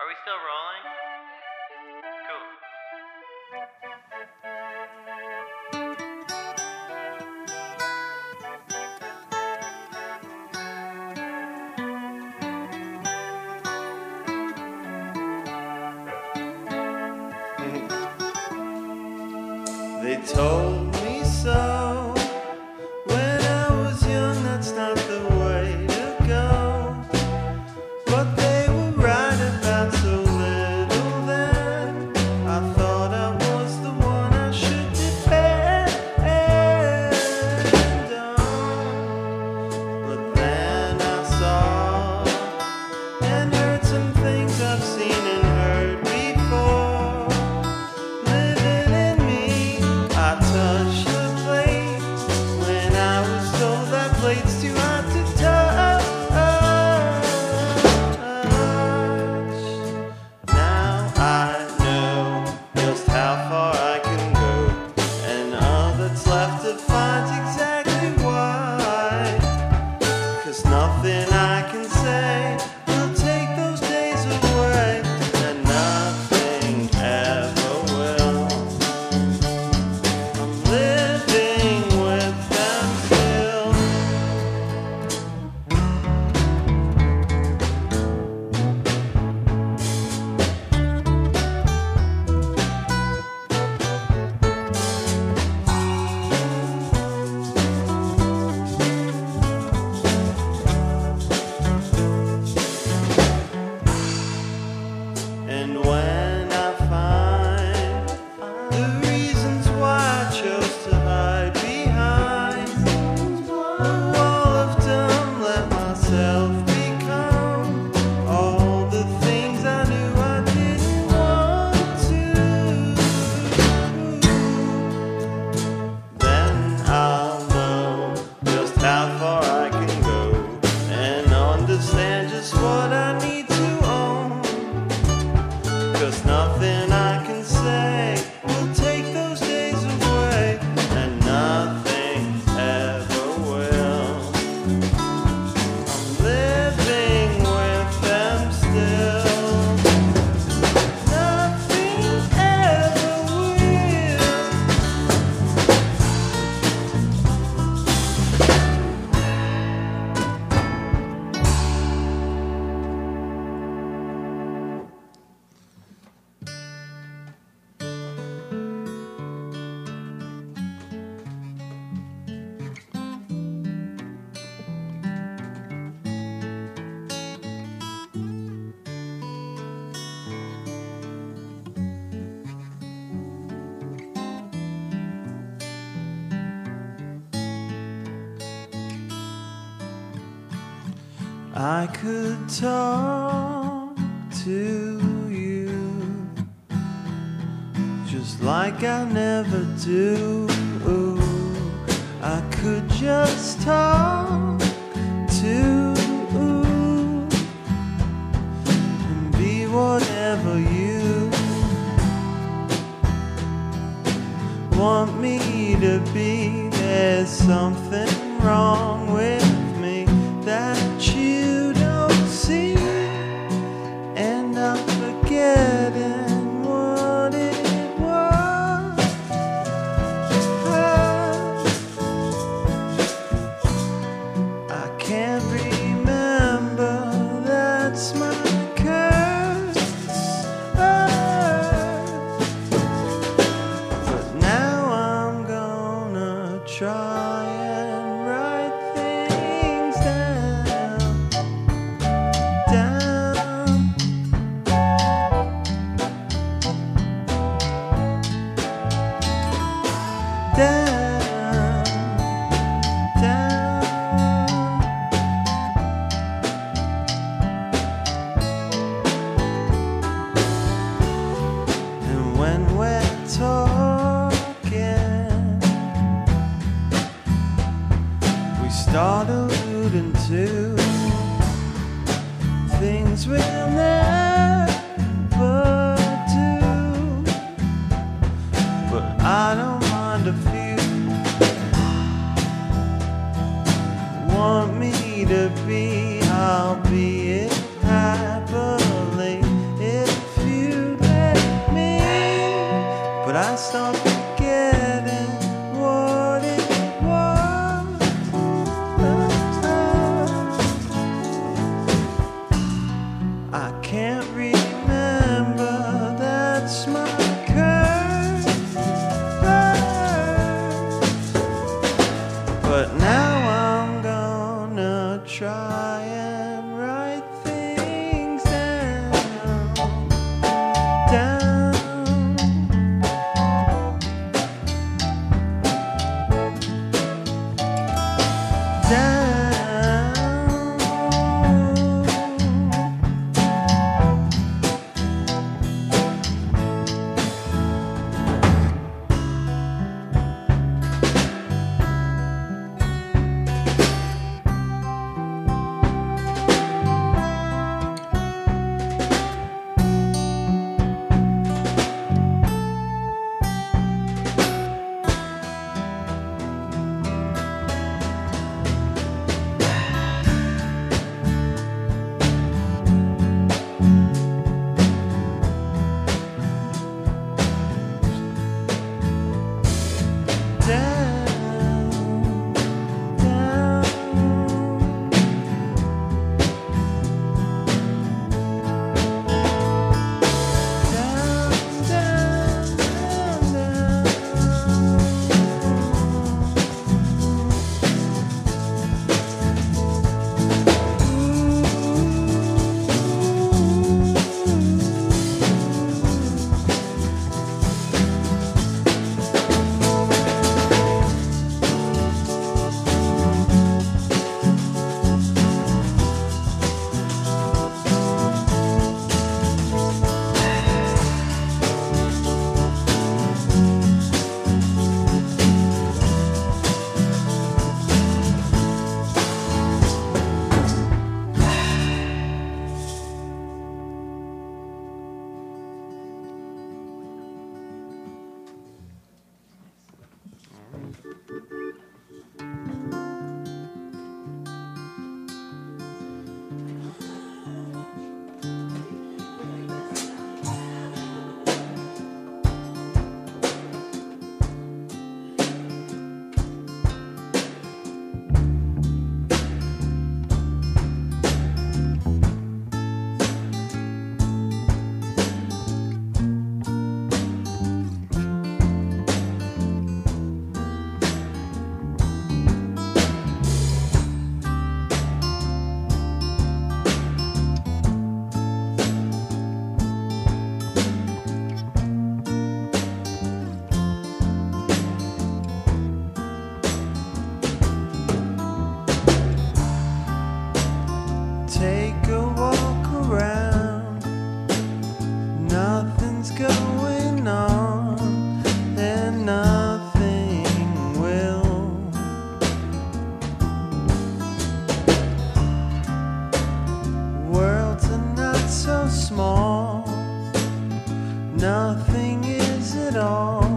Are we still rolling? Cool. They told me so. I could talk to you just like I never do. I could just talk to you and be whatever you want me to be. There's something. Nothing is at all.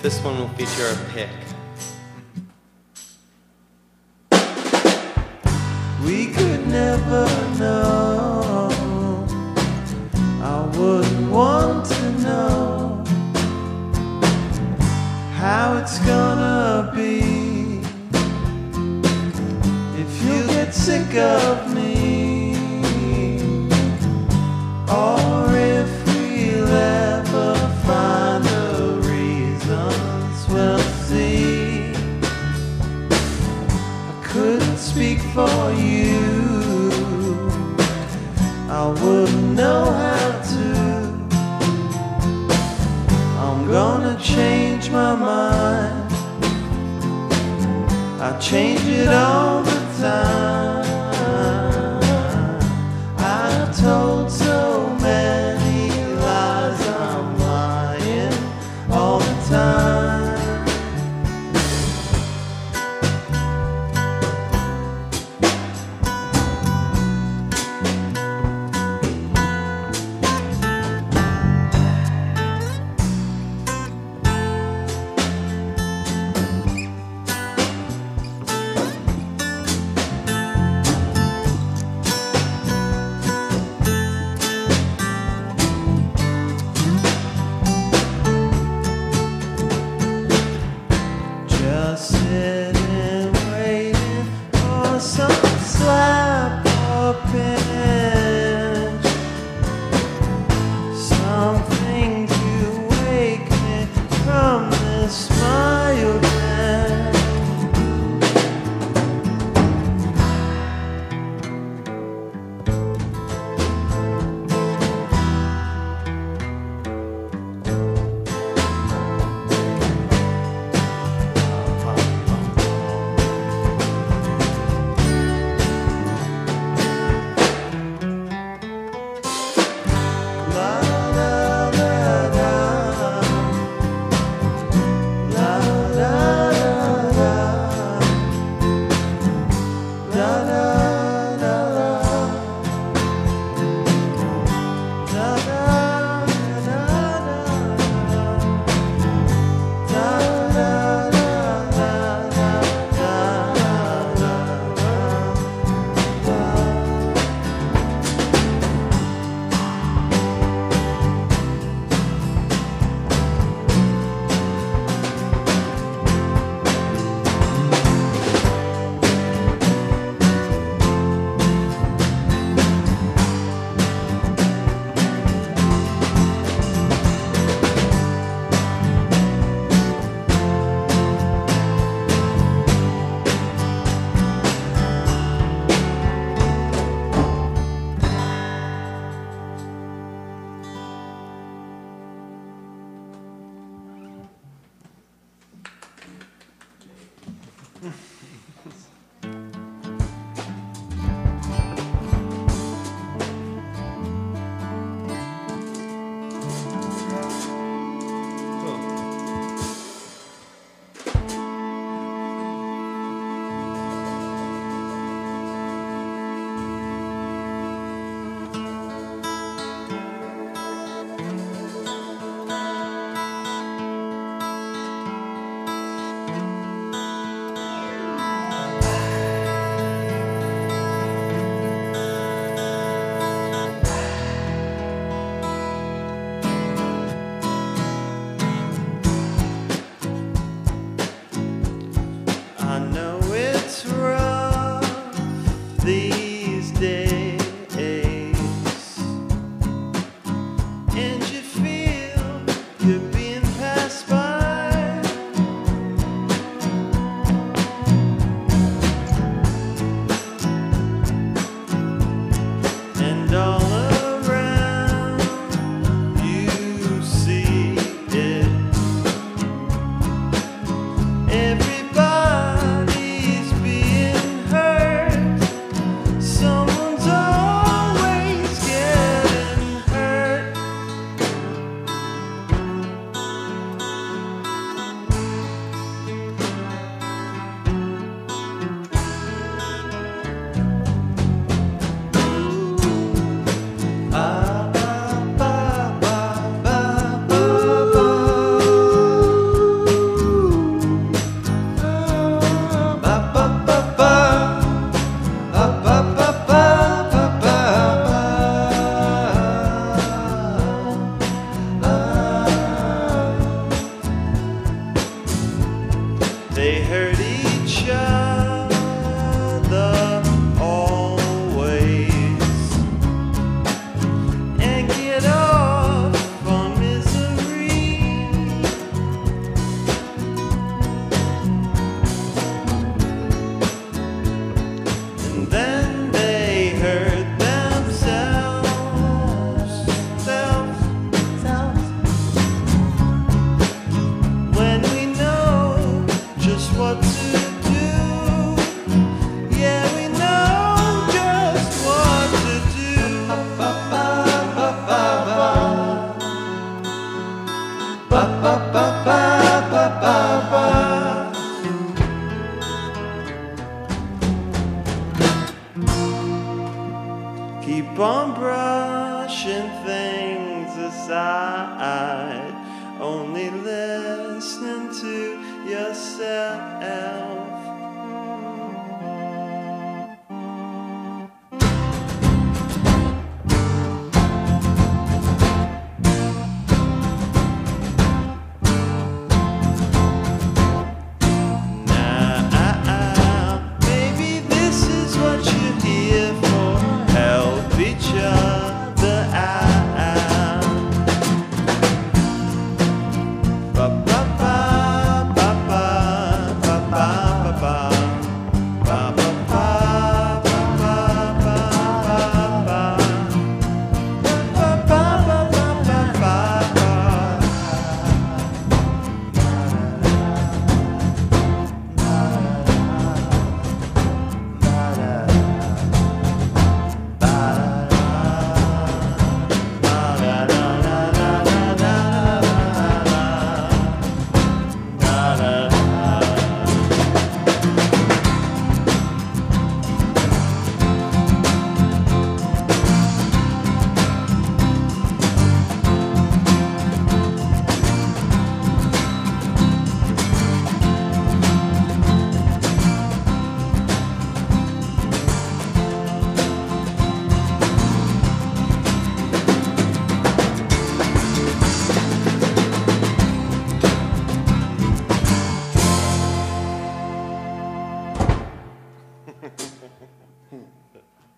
This one will feature a pick. We could never know. I wouldn't want to know how it's gonna be if you get sick of I couldn't speak for you. I wouldn't know how to. I'm gonna change my mind. I change it all the time. I told bum brushing things aside, only listening to yourself.